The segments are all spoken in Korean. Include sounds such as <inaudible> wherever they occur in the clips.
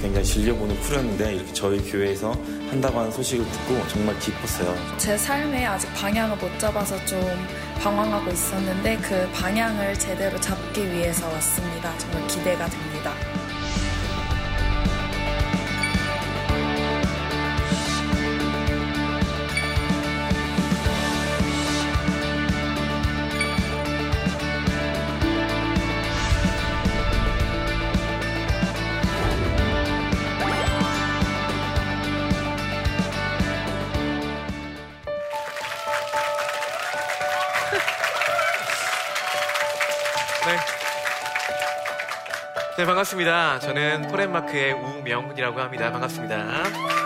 굉장히 즐겨보는 프로였는데 이렇게 저희 교회에서 한다고 하는 소식을 듣고 정말 기뻤어요. 제 삶에 아직 방향을 못 잡아서 좀 방황하고 있었는데 그 방향을 제대로 잡기 위해서 왔습니다. 정말 기대가 됩니다. 네, 반갑습니다. 저는 토렌마크의 우명훈이라고 합니다. 반갑습니다.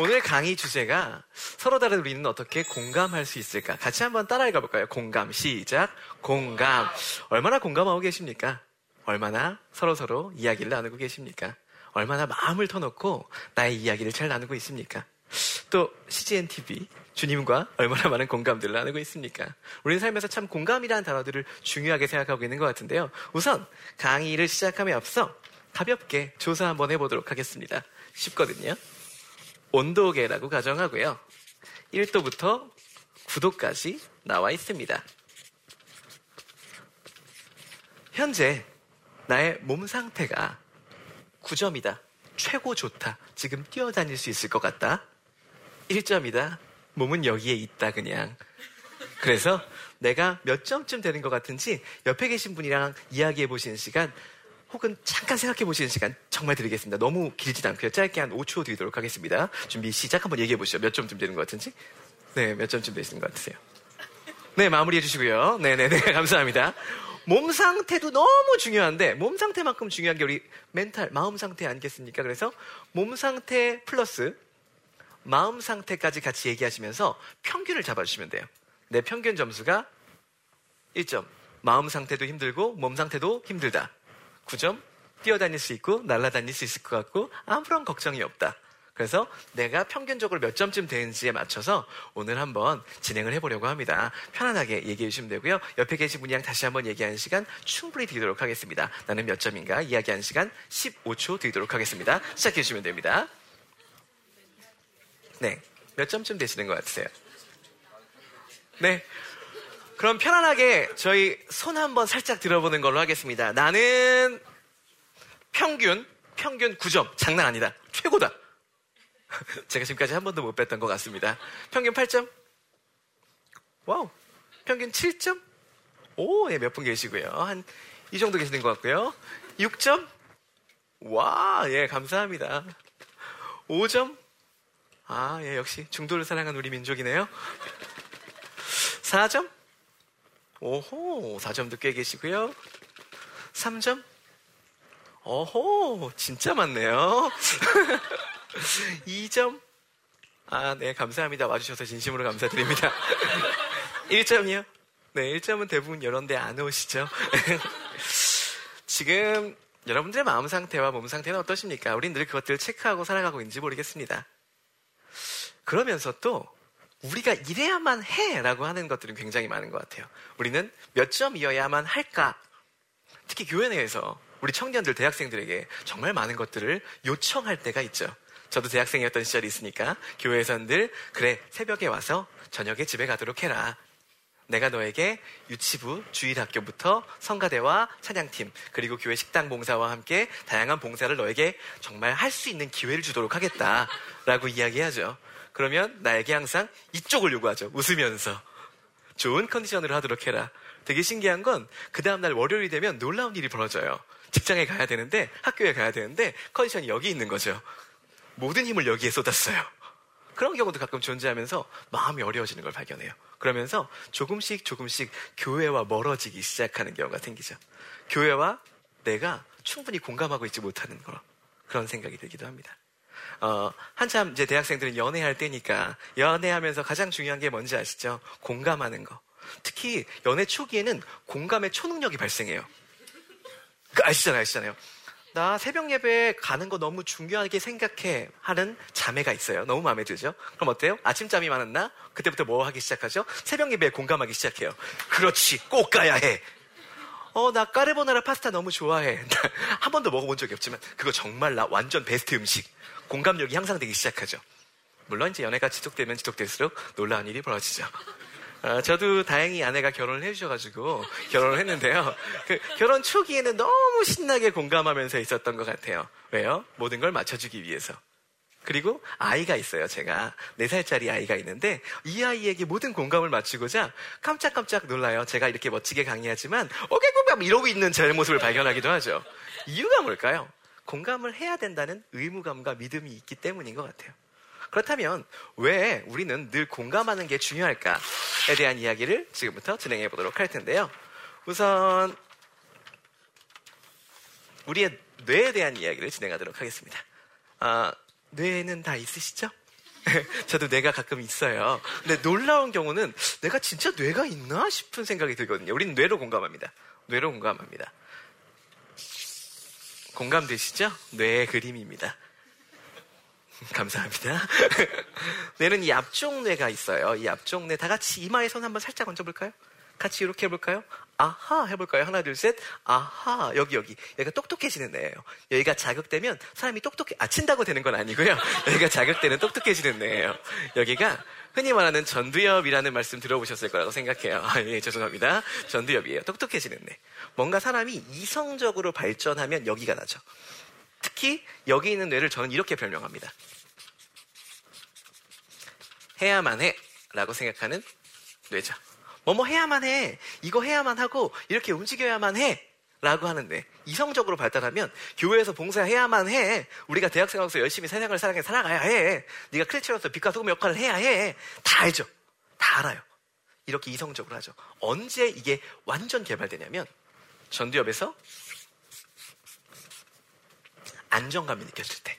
오늘 강의 주제가 서로 다른 우리는 어떻게 공감할 수 있을까? 같이 한번 따라 읽어볼까요? 공감, 시작. 공감. 얼마나 공감하고 계십니까? 얼마나 서로 서로 이야기를 나누고 계십니까? 얼마나 마음을 터놓고 나의 이야기를 잘 나누고 있습니까? 또 CGN TV 주님과 얼마나 많은 공감들을 나누고 있습니까? 우리는 삶에서 참 공감이라는 단어들을 중요하게 생각하고 있는 것 같은데요. 우선 강의를 시작함에 앞서 가볍게 조사 한번 해보도록 하겠습니다. 쉽거든요. 온도계라고 가정하고요. 1도부터 9도까지 나와 있습니다. 현재 나의 몸 상태가 9점이다. 최고 좋다. 지금 뛰어다닐 수 있을 것 같다. 1점이다. 몸은 여기에 있다, 그냥. 그래서 내가 몇 점쯤 되는 것 같은지 옆에 계신 분이랑 이야기해 보시는 시간 혹은 잠깐 생각해 보시는 시간 정말 드리겠습니다. 너무 길지 않고요. 짧게 한 5초 드리도록 하겠습니다. 준비 시작 한번 얘기해 보시죠. 몇 점쯤 되는 것 같은지? 네, 몇 점쯤 되시는 것 같으세요? 네, 마무리해 주시고요. 네네네, <laughs> 감사합니다. 몸 상태도 너무 중요한데, 몸 상태만큼 중요한 게 우리 멘탈, 마음 상태 아니겠습니까? 그래서 몸 상태 플러스 마음 상태까지 같이 얘기하시면서 평균을 잡아주시면 돼요. 내 평균 점수가 1점. 마음 상태도 힘들고, 몸 상태도 힘들다. 9점 뛰어다닐 수 있고 날아다닐 수 있을 것 같고 아무런 걱정이 없다. 그래서 내가 평균적으로 몇 점쯤 되는지에 맞춰서 오늘 한번 진행을 해보려고 합니다. 편안하게 얘기해 주시면 되고요. 옆에 계신 분이랑 다시 한번 얘기하는 시간 충분히 드리도록 하겠습니다. 나는 몇 점인가 이야기하는 시간 15초 드리도록 하겠습니다. 시작해 주시면 됩니다. 네. 몇 점쯤 되시는 것 같으세요? 네. 그럼 편안하게 저희 손 한번 살짝 들어보는 걸로 하겠습니다. 나는 평균, 평균 9점. 장난 아니다. 최고다. <laughs> 제가 지금까지 한 번도 못 뺐던 것 같습니다. 평균 8점? 와우. 평균 7점? 오, 예, 몇 분 계시고요. 한, 이 정도 계시는 것 같고요. 6점? 와, 예, 감사합니다. 5점? 아, 예, 역시 중도를 사랑한 우리 민족이네요. 4점? 오호, 4점도 꽤 계시고요. 3점? 오호, 진짜 많네요. <laughs> 2점? 아, 네, 감사합니다. 와주셔서 진심으로 감사드립니다. <laughs> 1점이요? 네, 1점은 대부분 이런 데 안 오시죠? <laughs> 지금 여러분들의 마음 상태와 몸 상태는 어떠십니까? 우린 늘 그것들을 체크하고 살아가고 있는지 모르겠습니다. 그러면서 또 우리가 이래야만 해라고 하는 것들은 굉장히 많은 것 같아요. 우리는 몇 점이어야만 할까? 특히 교회 내에서 우리 청년들, 대학생들에게 정말 많은 것들을 요청할 때가 있죠. 저도 대학생이었던 시절이 있으니까 교회에서는 늘 그래 새벽에 와서 저녁에 집에 가도록 해라. 내가 너에게 유치부, 주일학교부터 성가대와 찬양팀, 그리고 교회 식당 봉사와 함께 다양한 봉사를 너에게 정말 할 수 있는 기회를 주도록 하겠다. 라고 이야기하죠. 그러면 나에게 항상 이쪽을 요구하죠. 웃으면서. 좋은 컨디션으로 하도록 해라. 되게 신기한 건 그 다음날 월요일이 되면 놀라운 일이 벌어져요. 직장에 가야 되는데 학교에 가야 되는데 컨디션이 여기 있는 거죠. 모든 힘을 여기에 쏟았어요. 그런 경우도 가끔 존재하면서 마음이 어려워지는 걸 발견해요. 그러면서 조금씩 조금씩 교회와 멀어지기 시작하는 경우가 생기죠. 교회와 내가 충분히 공감하고 있지 못하는 거 그런 생각이 들기도 합니다. 어, 한참 이제 대학생들은 연애할 때니까 연애하면서 가장 중요한 게 뭔지 아시죠? 공감하는 거. 특히 연애 초기에는 공감의 초능력이 발생해요. 그 아시잖아요, 아시잖아요. 나 새벽 예배 가는 거 너무 중요하게 생각해 하는 자매가 있어요. 너무 마음에 들죠? 그럼 어때요? 아침잠이 많은 나? 그때부터 뭐 하기 시작하죠? 새벽 예배에 공감하기 시작해요. 그렇지, 꼭 가야 해. 어, 나 까르보나라 파스타 너무 좋아해. <laughs> 한 번도 먹어본 적이 없지만 그거 정말 나 완전 베스트 음식. 공감력이 향상되기 시작하죠. 물론 이제 연애가 지속되면 지속될수록 놀라운 일이 벌어지죠. 어, 저도 다행히 아내가 결혼을 해주셔가지고 결혼을 했는데요. 그 결혼 초기에는 너무 신나게 공감하면서 있었던 것 같아요. 왜요? 모든 걸 맞춰주기 위해서. 그리고 아이가 있어요, 제가. 4살짜리 아이가 있는데, 이 아이에게 모든 공감을 맞추고자 깜짝깜짝 놀라요. 제가 이렇게 멋지게 강의하지만, 어깨공감 이러고 있는 제 모습을 발견하기도 하죠. 이유가 뭘까요? 공감을 해야 된다는 의무감과 믿음이 있기 때문인 것 같아요. 그렇다면 왜 우리는 늘 공감하는 게 중요할까에 대한 이야기를 지금부터 진행해 보도록 할 텐데요. 우선 우리의 뇌에 대한 이야기를 진행하도록 하겠습니다. 아, 뇌에는 다 있으시죠? <laughs> 저도 뇌가 가끔 있어요. 근데 놀라운 경우는 내가 진짜 뇌가 있나 싶은 생각이 들거든요. 우리는 뇌로 공감합니다. 뇌로 공감합니다. 공감되시죠? 뇌의 그림입니다. <laughs> 감사합니다. <laughs> 뇌는 이 앞쪽 뇌가 있어요. 이 앞쪽 뇌 다 같이 이마에 손 한번 살짝 얹어볼까요? 같이 이렇게 해볼까요? 아하 해볼까요? 하나 둘 셋. 아하 여기 여기 여기가 똑똑해지는 뇌예요. 여기가 자극되면 사람이 똑똑해 아 친다고 되는 건 아니고요. <laughs> 여기가 자극되는 똑똑해지는 뇌예요. 여기가 흔히 말하는 전두엽이라는 말씀 들어보셨을 거라고 생각해요. 아, 예, 죄송합니다. 전두엽이에요. 똑똑해지는 뇌. 뭔가 사람이 이성적으로 발전하면 여기가 나죠. 특히 여기 있는 뇌를 저는 이렇게 별명합니다. 해야만 해. 라고 생각하는 뇌죠. 뭐뭐 해야만 해. 이거 해야만 하고 이렇게 움직여야만 해. 라고 하는데 이성적으로 발달하면 교회에서 봉사해야만 해. 우리가 대학생으로서 열심히 세상을 사랑해 살아가야 해. 네가 크리스천으로서 빛과 소금 역할을 해야 해. 다 알죠. 다 알아요. 이렇게 이성적으로 하죠. 언제 이게 완전 개발되냐면 전두엽에서 안정감이 느껴질 때.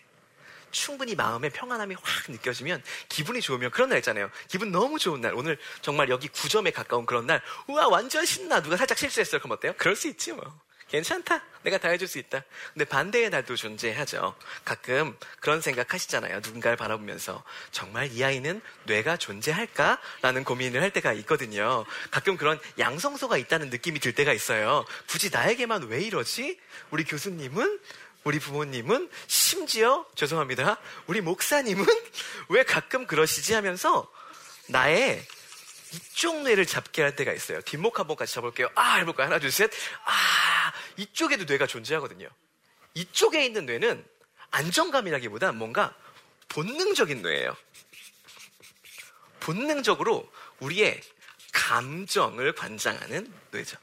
충분히 마음의 평안함이 확 느껴지면 기분이 좋으면 그런 날 있잖아요. 기분 너무 좋은 날. 오늘 정말 여기 9점에 가까운 그런 날. 우와, 완전 신나. 누가 살짝 실수했어요. 그럼 어때요? 그럴 수 있지 뭐. 괜찮다. 내가 다 해줄 수 있다. 근데 반대의 날도 존재하죠. 가끔 그런 생각 하시잖아요. 누군가를 바라보면서 정말 이 아이는 뇌가 존재할까? 라는 고민을 할 때가 있거든요. 가끔 그런 양성소가 있다는 느낌이 들 때가 있어요. 굳이 나에게만 왜 이러지? 우리 교수님은 우리 부모님은 심지어 죄송합니다. 우리 목사님은 <laughs> 왜 가끔 그러시지 하면서 나의 이쪽 뇌를 잡게 할 때가 있어요. 뒷목 한번 같이 잡을게요. 아, 해볼까요? 하나, 둘, 셋. 아, 이쪽에도 뇌가 존재하거든요. 이쪽에 있는 뇌는 안정감이라기보다 뭔가 본능적인 뇌예요. 본능적으로 우리의 감정을 관장하는 뇌죠.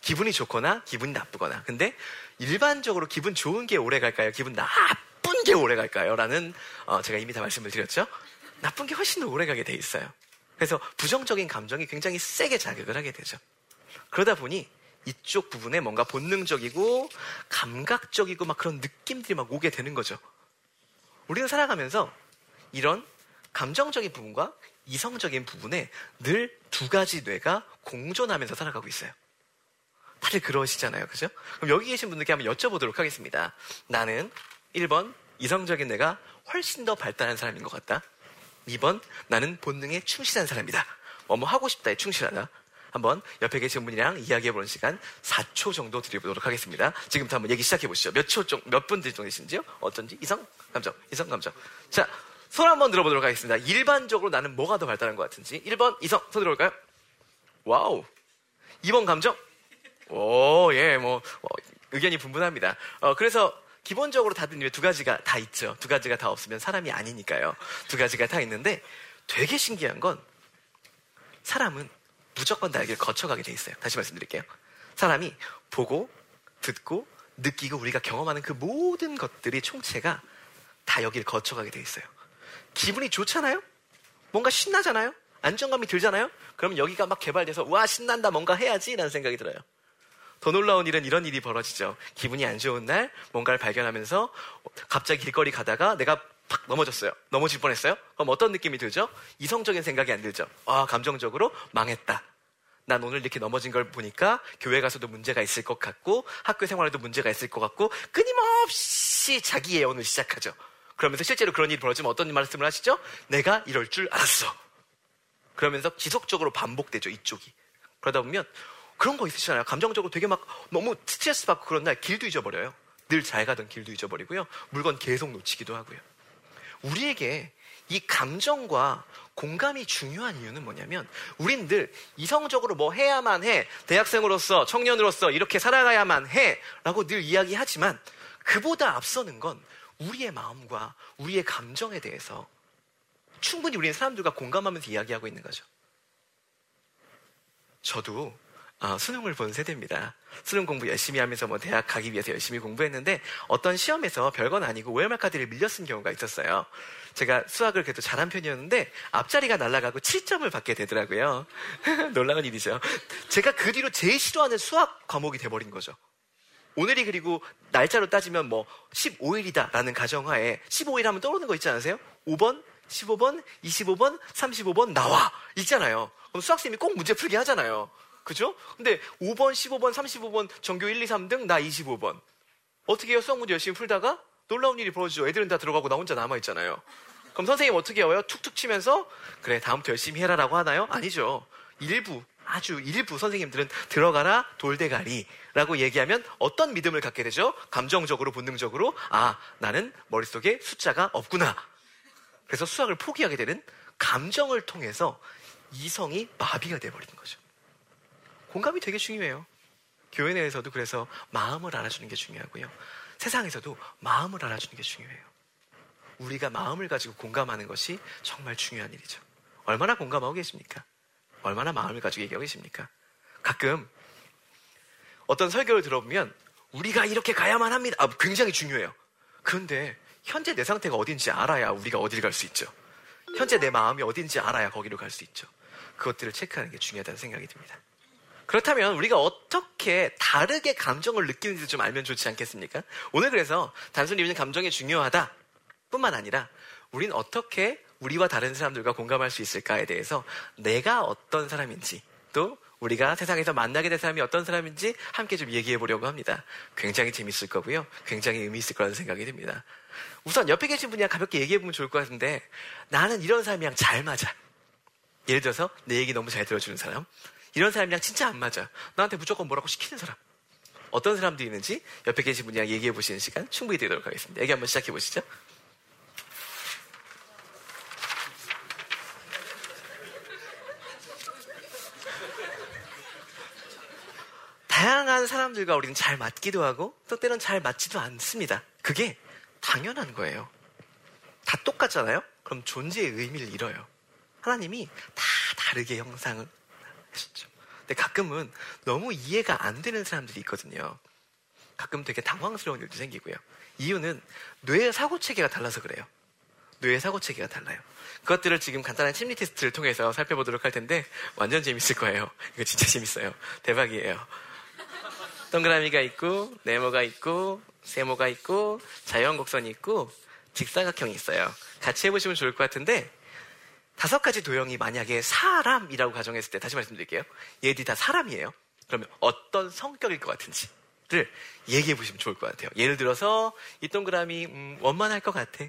기분이 좋거나 기분이 나쁘거나. 근데 일반적으로 기분 좋은 게 오래 갈까요? 기분 나쁜 게 오래 갈까요? 라는 어, 제가 이미 다 말씀을 드렸죠. 나쁜 게 훨씬 더 오래 가게 돼 있어요. 그래서 부정적인 감정이 굉장히 세게 자극을 하게 되죠. 그러다 보니 이쪽 부분에 뭔가 본능적이고 감각적이고 막 그런 느낌들이 막 오게 되는 거죠. 우리는 살아가면서 이런 감정적인 부분과 이성적인 부분에 늘 두 가지 뇌가 공존하면서 살아가고 있어요. 다들 그러시잖아요. 그죠? 그럼 여기 계신 분들께 한번 여쭤보도록 하겠습니다. 나는 1번 이성적인 뇌가 훨씬 더 발달한 사람인 것 같다. 2번 나는 본능에 충실한 사람이다. 뭐뭐 하고 싶다에 충실하다. 한번 옆에 계신 분이랑 이야기해보는 시간 4초 정도 드려보도록 하겠습니다. 지금부터 한번 얘기 시작해보시죠. 몇 초, 정, 몇 분들 정도 계신지요? 어떤지? 이성? 감정? 이성? 감정? 자, 손 한번 들어보도록 하겠습니다. 일반적으로 나는 뭐가 더 발달한 것 같은지. 1번 이성, 손 들어볼까요? 와우. 2번 감정? 오, 예, 뭐, 어, 의견이 분분합니다. 어, 그래서 기본적으로 다들 두 가지가 다 있죠. 두 가지가 다 없으면 사람이 아니니까요. 두 가지가 다 있는데 되게 신기한 건 사람은 무조건 다 여기를 거쳐가게 돼 있어요. 다시 말씀드릴게요. 사람이 보고, 듣고, 느끼고 우리가 경험하는 그 모든 것들이 총체가 다 여기를 거쳐가게 돼 있어요. 기분이 좋잖아요? 뭔가 신나잖아요? 안정감이 들잖아요? 그럼 여기가 막 개발돼서 와 신난다 뭔가 해야지 라는 생각이 들어요. 더 놀라운 일은 이런 일이 벌어지죠. 기분이 안 좋은 날 뭔가를 발견하면서 갑자기 길거리 가다가 내가 팍 넘어졌어요. 넘어질 뻔했어요. 그럼 어떤 느낌이 들죠? 이성적인 생각이 안 들죠. 아 감정적으로 망했다. 난 오늘 이렇게 넘어진 걸 보니까 교회 가서도 문제가 있을 것 같고 학교 생활에도 문제가 있을 것 같고 끊임없이 자기 예언을 시작하죠. 그러면서 실제로 그런 일이 벌어지면 어떤 말씀을 하시죠? 내가 이럴 줄 알았어. 그러면서 지속적으로 반복되죠, 이쪽이. 그러다 보면 그런 거 있으시잖아요. 감정적으로 되게 막 너무 스트레스 받고 그런 날 길도 잊어버려요. 늘 잘 가던 길도 잊어버리고요. 물건 계속 놓치기도 하고요. 우리에게 이 감정과 공감이 중요한 이유는 뭐냐면 우린 늘 이성적으로 뭐 해야만 해. 대학생으로서 청년으로서 이렇게 살아가야만 해. 라고 늘 이야기하지만 그보다 앞서는 건 우리의 마음과 우리의 감정에 대해서 충분히 우리는 사람들과 공감하면서 이야기하고 있는 거죠. 저도 어, 수능을 본 세대입니다. 수능 공부 열심히 하면서 뭐 대학 가기 위해서 열심히 공부했는데 어떤 시험에서 별건 아니고 OMR 카드를 밀려 쓴 경우가 있었어요. 제가 수학을 그래도 잘한 편이었는데 앞자리가 날아가고 7점을 받게 되더라고요. <laughs> 놀라운 일이죠. 제가 그 뒤로 제일 싫어하는 수학 과목이 돼버린 거죠. 오늘이 그리고 날짜로 따지면 뭐 15일이다라는 가정하에 15일 하면 떠오르는 거 있지 않으세요? 5번, 15번, 25번, 35번 나와 있잖아요. 그럼 수학쌤이 꼭 문제 풀게 하잖아요. 그죠? 근데 5번, 15번, 35번, 전교 1, 2, 3등, 나 25번. 어떻게 해요? 수학 문제 열심히 풀다가 놀라운 일이 벌어지죠. 애들은 다 들어가고 나 혼자 남아있잖아요. 그럼 선생님 어떻게 해요? 툭툭 치면서 그래, 다음부터 열심히 해라라고 하나요? 아니죠. 일부, 아주 일부 선생님들은 들어가라 돌대가리라고 얘기하면 어떤 믿음을 갖게 되죠? 감정적으로, 본능적으로 아, 나는 머릿속에 숫자가 없구나. 그래서 수학을 포기하게 되는 감정을 통해서 이성이 마비가 돼버리는 거죠. 공감이 되게 중요해요. 교회 내에서도 그래서 마음을 알아주는 게 중요하고요. 세상에서도 마음을 알아주는 게 중요해요. 우리가 마음을 가지고 공감하는 것이 정말 중요한 일이죠. 얼마나 공감하고 계십니까? 얼마나 마음을 가지고 얘기하고 계십니까? 가끔 어떤 설교를 들어보면 우리가 이렇게 가야만 합니다. 아, 굉장히 중요해요. 그런데 현재 내 상태가 어딘지 알아야 우리가 어디를 갈 수 있죠. 현재 내 마음이 어딘지 알아야 거기로 갈 수 있죠. 그것들을 체크하는 게 중요하다는 생각이 듭니다. 그렇다면 우리가 어떻게 다르게 감정을 느끼는지 좀 알면 좋지 않겠습니까? 오늘 그래서 단순히 우리는 감정이 중요하다 뿐만 아니라 우린 어떻게 우리와 다른 사람들과 공감할 수 있을까에 대해서 내가 어떤 사람인지 또 우리가 세상에서 만나게 될 사람이 어떤 사람인지 함께 좀 얘기해 보려고 합니다. 굉장히 재밌을 거고요. 굉장히 의미 있을 거라는 생각이 듭니다. 우선 옆에 계신 분이랑 가볍게 얘기해 보면 좋을 것 같은데 나는 이런 사람이랑 잘 맞아. 예를 들어서 내 얘기 너무 잘 들어주는 사람. 이런 사람이랑 진짜 안 맞아. 나한테 무조건 뭐라고 시키는 사람. 어떤 사람들이 있는지 옆에 계신 분이랑 얘기해 보시는 시간 충분히 되도록 하겠습니다. 얘기 한번 시작해 보시죠. 다양한 사람들과 우리는 잘 맞기도 하고 또 때론 잘 맞지도 않습니다. 그게 당연한 거예요. 다 똑같잖아요? 그럼 존재의 의미를 잃어요. 하나님이 다 다르게 형상을 하셨죠. 근데 가끔은 너무 이해가 안 되는 사람들이 있거든요. 가끔 되게 당황스러운 일도 생기고요. 이유는 뇌의 사고 체계가 달라서 그래요. 뇌의 사고 체계가 달라요. 그것들을 지금 간단한 심리 테스트를 통해서 살펴보도록 할 텐데 완전 재밌을 거예요. 이거 진짜 재밌어요. 대박이에요. 동그라미가 있고 네모가 있고 세모가 있고 자유한 곡선이 있고 직사각형이 있어요. 같이 해보시면 좋을 것 같은데 다섯 가지 도형이 만약에 사람이라고 가정했을 때 다시 말씀드릴게요. 얘들이 다 사람이에요. 그러면 어떤 성격일 것 같은지를 얘기해 보시면 좋을 것 같아요. 예를 들어서 이 동그라미 음, 원만할 것 같아.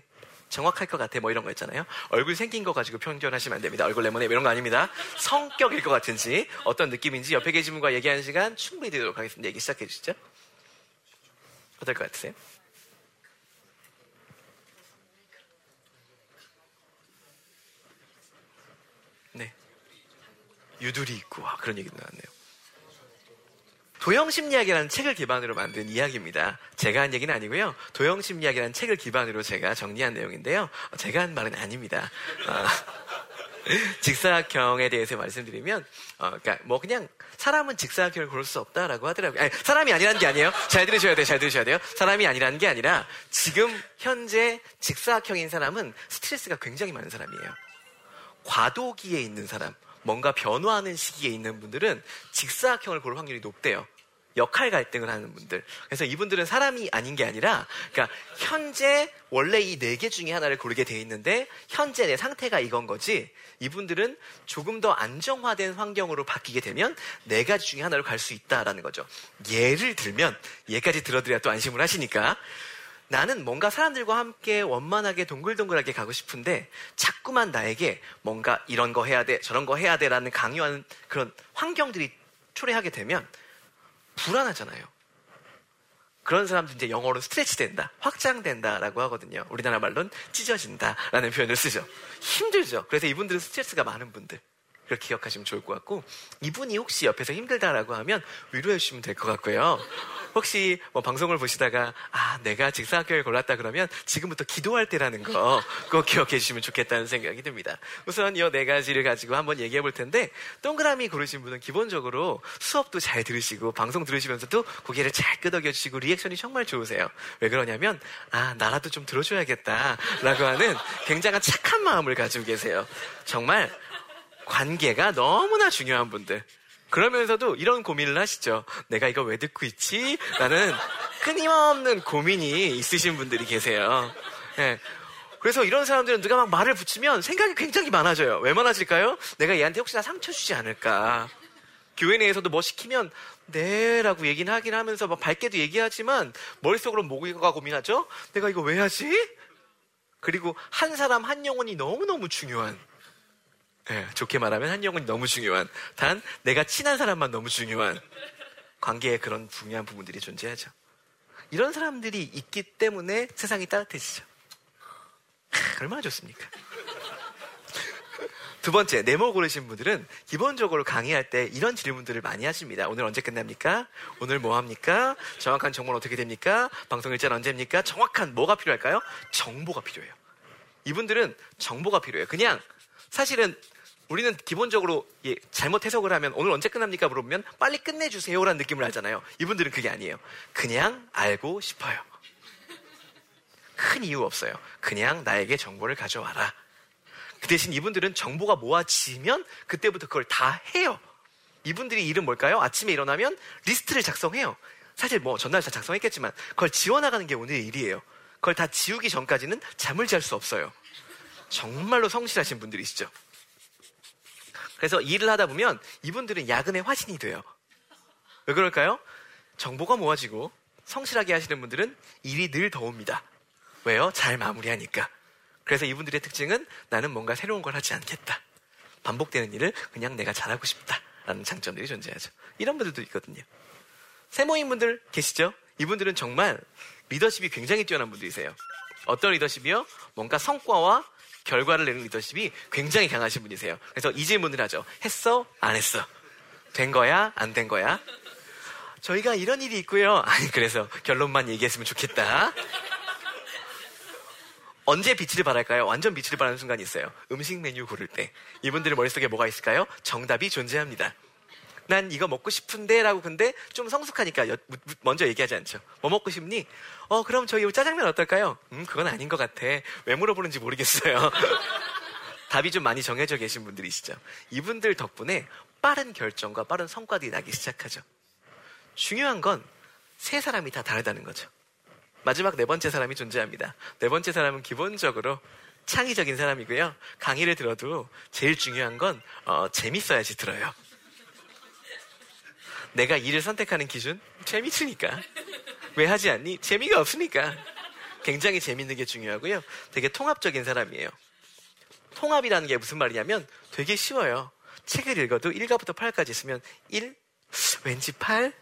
정확할 것 같아. 뭐 이런 거 있잖아요. 얼굴 생긴 거 가지고 평견하시면 안 됩니다. 얼굴 레몬에 이런 거 아닙니다. 성격일 것 같은지 어떤 느낌인지 옆에 계신 분과 얘기하는 시간 충분히 되도록 하겠습니다. 얘기 시작해 주시죠. 어떨 것 같으세요? 유두리 있고 와, 그런 얘기도 나왔네요. 도형심리학이라는 책을 기반으로 만든 이야기입니다. 제가 한 얘기는 아니고요. 도형심리학이라는 책을 기반으로 제가 정리한 내용인데요. 제가 한 말은 아닙니다. 어, <laughs> 직사각형에 대해서 말씀드리면, 어, 그러니까 뭐 그냥 사람은 직사각형을 고를 수 없다라고 하더라고요. 아니, 사람이 아니라는 게 아니에요. 잘 들으셔야 돼요. 잘 들으셔야 돼요. 사람이 아니라는 게 아니라 지금 현재 직사각형인 사람은 스트레스가 굉장히 많은 사람이에요. 과도기에 있는 사람, 뭔가 변화하는 시기에 있는 분들은 직사각형을 고를 확률이 높대요. 역할 갈등을 하는 분들. 그래서 이분들은 사람이 아닌 게 아니라, 그러니까 현재 원래 이 네 개 중에 하나를 고르게 돼 있는데, 현재 내 상태가 이건 거지, 이분들은 조금 더 안정화된 환경으로 바뀌게 되면 네 가지 중에 하나로 갈 수 있다라는 거죠. 예를 들면, 얘까지 들어드려야 또 안심을 하시니까, 나는 뭔가 사람들과 함께 원만하게 동글동글하게 가고 싶은데 자꾸만 나에게 뭔가 이런 거 해야 돼, 저런 거 해야 돼라는 강요하는 그런 환경들이 초래하게 되면 불안하잖아요. 그런 사람들 이제 영어로 스트레치 된다, 확장된다라고 하거든요. 우리나라 말로는 찢어진다라는 표현을 쓰죠. 힘들죠. 그래서 이분들은 스트레스가 많은 분들. 그렇게 기억하시면 좋을 것 같고 이분이 혹시 옆에서 힘들다라고 하면 위로해 주시면 될 것 같고요. 혹시 뭐 방송을 보시다가 아 내가 직사각형을 골랐다 그러면 지금부터 기도할 때라는 거 꼭 기억해 주시면 좋겠다는 생각이 듭니다. 우선 이 네 가지를 가지고 한번 얘기해 볼 텐데 동그라미 고르신 분은 기본적으로 수업도 잘 들으시고 방송 들으시면서도 고개를 잘 끄덕여 주시고 리액션이 정말 좋으세요. 왜 그러냐면 아 나라도 좀 들어줘야겠다라고 하는 굉장한 착한 마음을 가지고 계세요. 정말 관계가 너무나 중요한 분들. 그러면서도 이런 고민을 하시죠. 내가 이거 왜 듣고 있지? 라는 끊임없는 고민이 있으신 분들이 계세요. 네. 그래서 이런 사람들은 누가 막 말을 붙이면 생각이 굉장히 많아져요. 왜 많아질까요? 내가 얘한테 혹시나 상처 주지 않을까. 교회 내에서도 뭐 시키면 네라고 얘기는 하긴 하면서 막 밝게도 얘기하지만 머릿속으로 뭐가 고민하죠? 내가 이거 왜 하지? 그리고 한 사람 한 영혼이 너무너무 중요한 네, 좋게 말하면 한 영혼이 너무 중요한 단 내가 친한 사람만 너무 중요한 관계에 그런 중요한 부분들이 존재하죠. 이런 사람들이 있기 때문에 세상이 따뜻해지죠. 얼마나 좋습니까? 두 번째, 네모 고르신 분들은 기본적으로 강의할 때 이런 질문들을 많이 하십니다. 오늘 언제 끝납니까? 오늘 뭐 합니까? 정확한 정보는 어떻게 됩니까? 방송 일자는 언제입니까? 정확한 뭐가 필요할까요? 정보가 필요해요. 이분들은 정보가 필요해요. 그냥 사실은 우리는 기본적으로 예, 잘못 해석을 하면 오늘 언제 끝납니까 물어보면 빨리 끝내주세요라는 느낌을 알잖아요. 이분들은 그게 아니에요. 그냥 알고 싶어요. 큰 이유 없어요. 그냥 나에게 정보를 가져와라. 그 대신 이분들은 정보가 모아지면 그때부터 그걸 다 해요. 이분들이 일은 뭘까요? 아침에 일어나면 리스트를 작성해요. 사실 뭐 전날 다 작성했겠지만 그걸 지워나가는 게 오늘의 일이에요. 그걸 다 지우기 전까지는 잠을 잘 수 없어요. 정말로 성실하신 분들이시죠. 그래서 일을 하다 보면 이분들은 야근의 화신이 돼요. 왜 그럴까요? 정보가 모아지고 성실하게 하시는 분들은 일이 늘 더웁니다. 왜요? 잘 마무리하니까. 그래서 이분들의 특징은 나는 뭔가 새로운 걸 하지 않겠다. 반복되는 일을 그냥 내가 잘하고 싶다. 라는 장점들이 존재하죠. 이런 분들도 있거든요. 세모인 분들 계시죠? 이분들은 정말 리더십이 굉장히 뛰어난 분들이세요. 어떤 리더십이요? 뭔가 성과와 결과를 내는 리더십이 굉장히 강하신 분이세요. 그래서 이 질문을 하죠. 했어? 안 했어? 된 거야? 안 된 거야? 저희가 이런 일이 있고요. <laughs> 아니, 그래서 결론만 얘기했으면 좋겠다. 언제 빛을 발할까요? 완전 빛을 발하는 순간이 있어요. 음식 메뉴 고를 때. 이분들의 머릿속에 뭐가 있을까요? 정답이 존재합니다. 난 이거 먹고 싶은데 라고 근데 좀 성숙하니까 여, 먼저 얘기하지 않죠. 뭐 먹고 싶니? 어 그럼 저희 짜장면 어떨까요? 음 그건 아닌 것 같아. 왜 물어보는지 모르겠어요. <laughs> 답이 좀 많이 정해져 계신 분들이시죠. 이분들 덕분에 빠른 결정과 빠른 성과들이 나기 시작하죠. 중요한 건 세 사람이 다 다르다는 거죠. 마지막 네 번째 사람이 존재합니다. 네 번째 사람은 기본적으로 창의적인 사람이고요. 강의를 들어도 제일 중요한 건 어, 재밌어야지 들어요. 내가 일을 선택하는 기준? 재밌으니까. 왜 하지 않니? 재미가 없으니까. 굉장히 재밌는 게 중요하고요. 되게 통합적인 사람이에요. 통합이라는 게 무슨 말이냐면 되게 쉬워요. 책을 읽어도 1가부터 8까지 있으면 1, 왠지 8,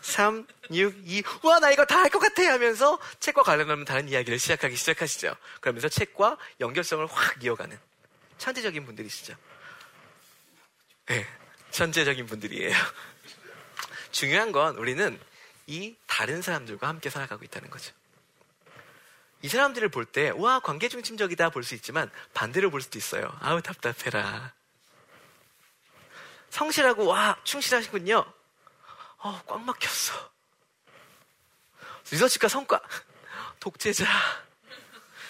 3, 6, 2, 와, 나 이거 다 할 것 같아 하면서 책과 관련하면 다른 이야기를 시작하기 시작하시죠. 그러면서 책과 연결성을 확 이어가는 천재적인 분들이시죠. 네. 천재적인 분들이에요. 중요한 건 우리는 이 다른 사람들과 함께 살아가고 있다는 거죠. 이 사람들을 볼 때, 와, 관계 중심적이다 볼 수 있지만 반대로 볼 수도 있어요. 아우, 답답해라. 성실하고, 와, 충실하시군요. 어, 꽉 막혔어. 리서치과 성과. 독재자.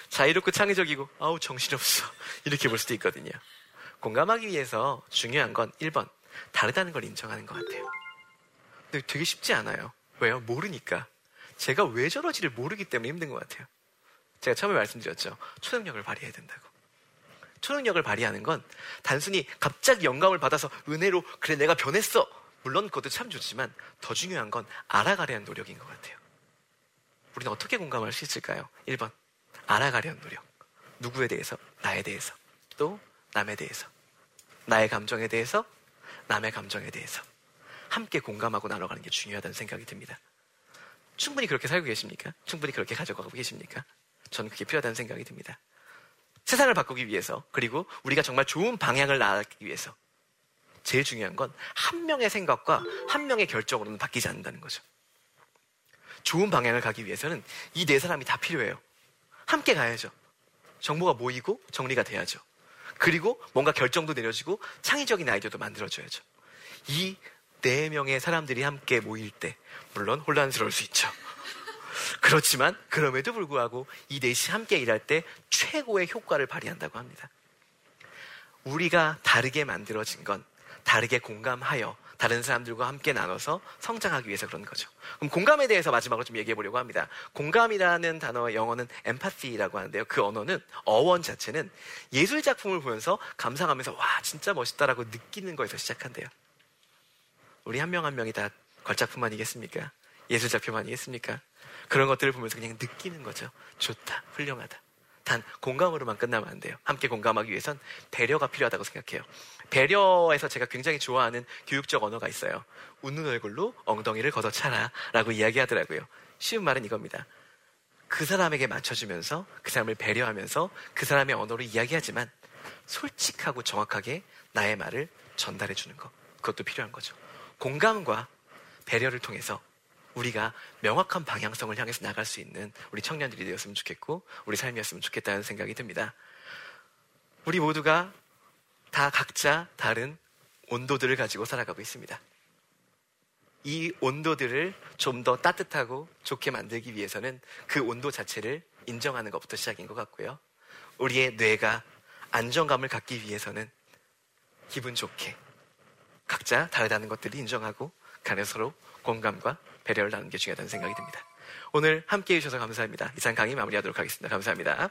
자유롭고 창의적이고, 아우, 정신없어. 이렇게 볼 수도 있거든요. 공감하기 위해서 중요한 건 1번. 다르다는 걸 인정하는 것 같아요. 근데 되게 쉽지 않아요. 왜요? 모르니까. 제가 왜 저러지를 모르기 때문에 힘든 것 같아요. 제가 처음에 말씀드렸죠. 초능력을 발휘해야 된다고. 초능력을 발휘하는 건 단순히 갑자기 영감을 받아서 은혜로 그래 내가 변했어. 물론 그것도 참 좋지만 더 중요한 건 알아가려는 노력인 것 같아요. 우리는 어떻게 공감할 수 있을까요? 1번. 알아가려는 노력. 누구에 대해서? 나에 대해서. 또 남에 대해서. 나의 감정에 대해서, 남의 감정에 대해서. 함께 공감하고 나눠가는 게 중요하다는 생각이 듭니다. 충분히 그렇게 살고 계십니까? 충분히 그렇게 가져가고 계십니까? 저는 그게 필요하다는 생각이 듭니다. 세상을 바꾸기 위해서, 그리고 우리가 정말 좋은 방향을 나아가기 위해서, 제일 중요한 건 한 명의 생각과 한 명의 결정으로는 바뀌지 않는다는 거죠. 좋은 방향을 가기 위해서는 이 네 사람이 다 필요해요. 함께 가야죠. 정보가 모이고 정리가 돼야죠. 그리고 뭔가 결정도 내려지고 창의적인 아이디어도 만들어져야죠. 이 네 명의 사람들이 함께 모일 때, 물론 혼란스러울 수 있죠. 그렇지만 그럼에도 불구하고 이 넷이 함께 일할 때 최고의 효과를 발휘한다고 합니다. 우리가 다르게 만들어진 건 다르게 공감하여 다른 사람들과 함께 나눠서 성장하기 위해서 그런 거죠. 그럼 공감에 대해서 마지막으로 좀 얘기해 보려고 합니다. 공감이라는 단어 영어는 empathy라고 하는데요. 그 언어는 어원 자체는 예술 작품을 보면서 감상하면서 와 진짜 멋있다라고 느끼는 거에서 시작한대요. 우리 한 명 한 명이 다 걸작품 아니겠습니까? 예술 작품 아니겠습니까? 그런 것들을 보면서 그냥 느끼는 거죠. 좋다, 훌륭하다. 단 공감으로만 끝나면 안 돼요. 함께 공감하기 위해선 배려가 필요하다고 생각해요. 배려에서 제가 굉장히 좋아하는 교육적 언어가 있어요. 웃는 얼굴로 엉덩이를 걷어차라 라고 이야기하더라고요. 쉬운 말은 이겁니다. 그 사람에게 맞춰주면서 그 사람을 배려하면서 그 사람의 언어로 이야기하지만 솔직하고 정확하게 나의 말을 전달해 주는 것. 그것도 필요한 거죠. 공감과 배려를 통해서 우리가 명확한 방향성을 향해서 나갈 수 있는 우리 청년들이 되었으면 좋겠고 우리 삶이었으면 좋겠다는 생각이 듭니다. 우리 모두가 다 각자 다른 온도들을 가지고 살아가고 있습니다. 이 온도들을 좀 더 따뜻하고 좋게 만들기 위해서는 그 온도 자체를 인정하는 것부터 시작인 것 같고요. 우리의 뇌가 안정감을 갖기 위해서는 기분 좋게 각자 다르다는 것들을 인정하고 간에 서로 공감과 배려를 나누는 게 중요하다는 생각이 듭니다. 오늘 함께 해주셔서 감사합니다. 이상 강의 마무리하도록 하겠습니다. 감사합니다.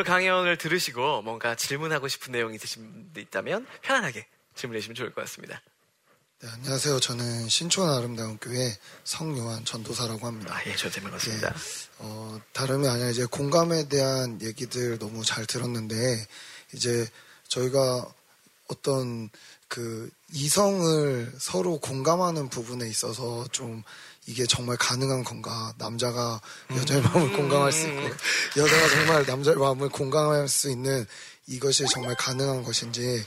오늘 강연을 들으시고 뭔가 질문하고 싶은 내용이 있으신 분들 있다면 편안하게 질문해 주시면 좋을 것 같습니다. 네, 안녕하세요. 저는 신촌 아름다운 교회 성요한 전도사라고 합니다. 아, 예, 저제 반갑습니다. 예, 어, 다름이 아니라 이제 공감에 대한 얘기들 너무 잘 들었는데 이제 저희가 어떤 그 이성을 서로 공감하는 부분에 있어서 좀 이게 정말 가능한 건가? 남자가 여자의 마음을 공감할 수 있고 여자가 정말 남자의 마음을 공감할 수 있는 이것이 정말 가능한 것인지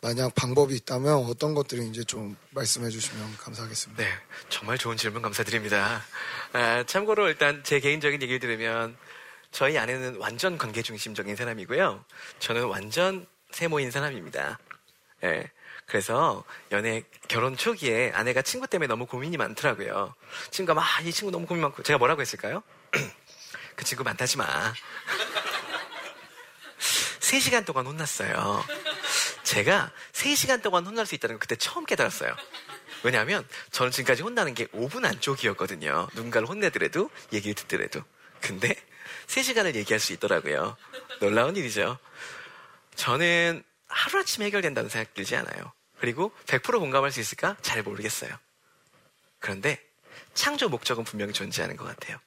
만약 방법이 있다면 어떤 것들이 이제 좀 말씀해 주시면 감사하겠습니다. 네, 정말 좋은 질문 감사드립니다. 아, 참고로 일단 제 개인적인 얘기를 들으면 저희 아내는 완전 관계 중심적인 사람이고요. 저는 완전 세모인 사람입니다. 예. 그래서 연애 결혼 초기에 아내가 친구 때문에 너무 고민이 많더라고요. 친구가 막 이 친구 너무 고민 많고 제가 뭐라고 했을까요? <clears throat> 그 친구 많다지 마. <laughs> 3시간 동안 혼났어요. 제가 3시간 동안 혼날 수 있다는 걸 그때 처음 깨달았어요. 왜냐하면 저는 지금까지 혼나는 게 5분 안쪽이었거든요. 누군가를 혼내더라도 얘기를 듣더라도. 근데 3시간을 얘기할 수 있더라고요. 놀라운 일이죠. 저는 하루아침에 해결된다는 생각 들지 않아요. 그리고 100% 공감할 수 있을까? 잘 모르겠어요. 그런데 창조 목적은 분명히 존재하는 것 같아요.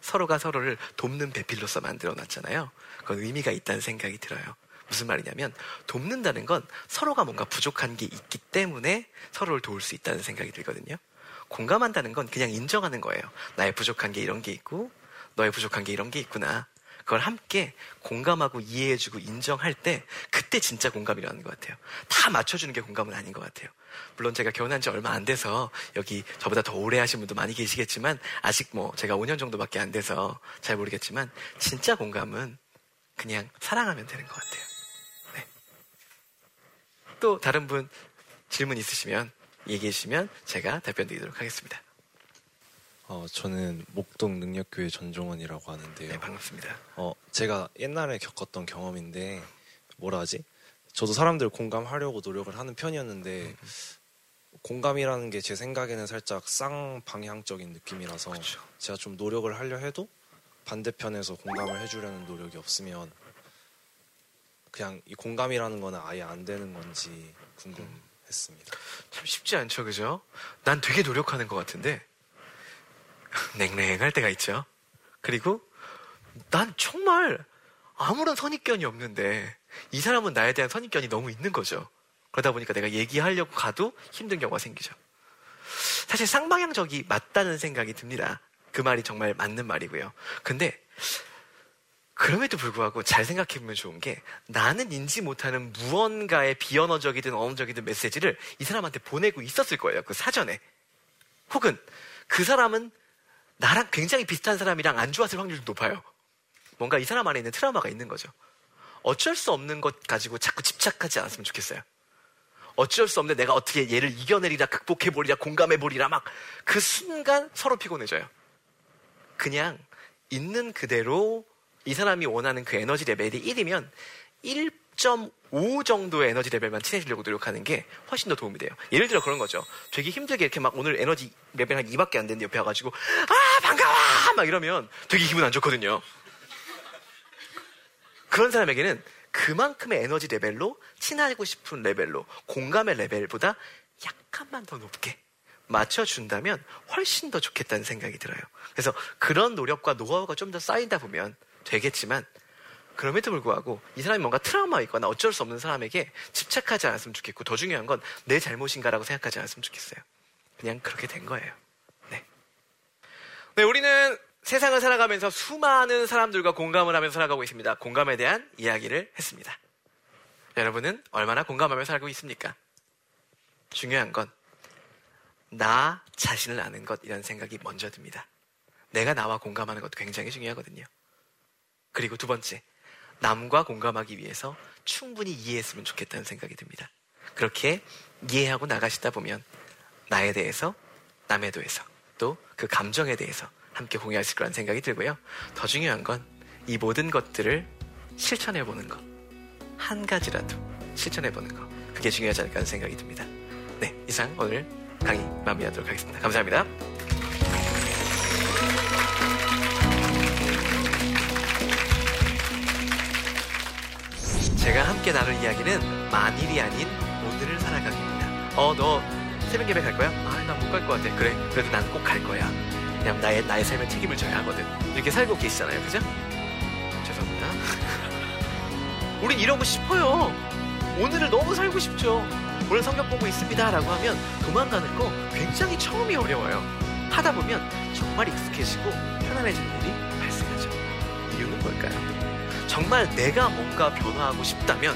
서로가 서로를 돕는 배필로서 만들어 놨잖아요. 그건 의미가 있다는 생각이 들어요. 무슨 말이냐면 돕는다는 건 서로가 뭔가 부족한 게 있기 때문에 서로를 도울 수 있다는 생각이 들거든요. 공감한다는 건 그냥 인정하는 거예요. 나의 부족한 게 이런 게 있고 너의 부족한 게 이런 게 있구나. 그걸 함께 공감하고 이해해주고 인정할 때 그때 진짜 공감이라는 것 같아요. 다 맞춰주는 게 공감은 아닌 것 같아요. 물론 제가 결혼한 지 얼마 안 돼서 여기 저보다 더 오래 하신 분도 많이 계시겠지만 아직 뭐 제가 5년 정도밖에 안 돼서 잘 모르겠지만 진짜 공감은 그냥 사랑하면 되는 것 같아요. 네. 또 다른 분 질문 있으시면 얘기해 주시면 제가 답변 드리도록 하겠습니다. 어, 저는 목동 능력교회 전종원이라고 하는데요. 네, 반갑습니다. 어, 제가 옛날에 겪었던 경험인데, 뭐라 하지? 저도 사람들 공감하려고 노력을 하는 편이었는데, 공감이라는 게 제 생각에는 살짝 쌍방향적인 느낌이라서, 그렇죠. 제가 좀 노력을 하려 해도, 반대편에서 공감을 해주려는 노력이 없으면, 그냥 이 공감이라는 거는 아예 안 되는 건지 궁금했습니다. 참 쉽지 않죠, 그죠? 난 되게 노력하는 것 같은데, 냉랭할 때가 있죠. 그리고 난 정말 아무런 선입견이 없는데 이 사람은 나에 대한 선입견이 너무 있는 거죠. 그러다 보니까 내가 얘기하려고 가도 힘든 경우가 생기죠. 사실 쌍방향적이 맞다는 생각이 듭니다. 그 말이 정말 맞는 말이고요. 근데 그럼에도 불구하고 잘 생각해보면 좋은 게 나는 인지 못하는 무언가의 비언어적이든 언어적이든 메시지를 이 사람한테 보내고 있었을 거예요. 그 사전에. 혹은 그 사람은 나랑 굉장히 비슷한 사람이랑 안 좋았을 확률이 높아요. 뭔가 이 사람 안에 있는 트라우마가 있는 거죠. 어쩔 수 없는 것 가지고 자꾸 집착하지 않았으면 좋겠어요. 어쩔 수 없는데 내가 어떻게 얘를 이겨내리라, 극복해보리라, 공감해보리라, 막 그 순간 서로 피곤해져요. 그냥 있는 그대로 이 사람이 원하는 그 에너지 레벨이 1이면 1.5 정도의 에너지 레벨만 친해지려고 노력하는 게 훨씬 더 도움이 돼요. 예를 들어 그런 거죠. 되게 힘들게 이렇게 막 오늘 에너지 레벨 한 2밖에 안 되는데 옆에 와가지고 아 반가워 막 이러면 되게 기분 안 좋거든요. 그런 사람에게는 그만큼의 에너지 레벨로 친하고 싶은 레벨로 공감의 레벨보다 약간만 더 높게 맞춰준다면 훨씬 더 좋겠다는 생각이 들어요. 그래서 그런 노력과 노하우가 좀 더 쌓이다 보면 되겠지만 그럼에도 불구하고 이 사람이 뭔가 트라우마 있거나 어쩔 수 없는 사람에게 집착하지 않았으면 좋겠고 더 중요한 건 내 잘못인가라고 생각하지 않았으면 좋겠어요. 그냥 그렇게 된 거예요. 네. 네, 우리는 세상을 살아가면서 수많은 사람들과 공감을 하면서 살아가고 있습니다. 공감에 대한 이야기를 했습니다. 여러분은 얼마나 공감하며 살고 있습니까? 중요한 건 나 자신을 아는 것이라는 생각이 먼저 듭니다. 내가 나와 공감하는 것도 굉장히 중요하거든요. 그리고 두 번째, 남과 공감하기 위해서 충분히 이해했으면 좋겠다는 생각이 듭니다. 그렇게 이해하고 나가시다 보면 나에 대해서, 남에 대해서, 또 그 감정에 대해서 함께 있을 거라는 생각이 들고요. 더 중요한 건 이 모든 것들을 실천해 보는 것. 한 가지라도 실천해 보는 것. 그게 중요하지 않을까 하는 생각이 듭니다. 네, 이상 오늘 강의 마무리하도록 하겠습니다. 감사합니다. 함께 나눌 이야기는 만일이 아닌 오늘을 살아가기입니다. 어, 너 새벽 예배 갈 거야? 아, 난 못 갈 것 같아. 그래, 그래도 난 꼭 갈 거야. 그냥 나의, 나의 삶에 책임을 져야 하거든. 이렇게 살고 계시잖아요. 그죠? 죄송합니다. <laughs> 우린 이러고 싶어요. 오늘을 너무 살고 싶죠. 오늘 성경 보고 있습니다. 라고 하면 도망가는 거 굉장히 처음이 어려워요. 하다 보면 정말 익숙해지고 편안해지는 일이 발생하죠. 이유는 뭘까요? 정말 내가 뭔가 변화하고 싶다면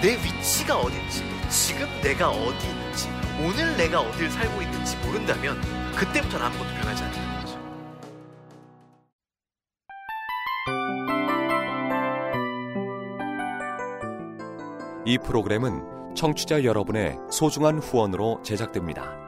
내 위치가 어딘지, 지금 내가 어디 있는지, 오늘 내가 어딜 살고 있는지 모른다면 그때부터는 아무것도 변하지 않는 거죠. 이 프로그램은 청취자 여러분의 소중한 후원으로 제작됩니다.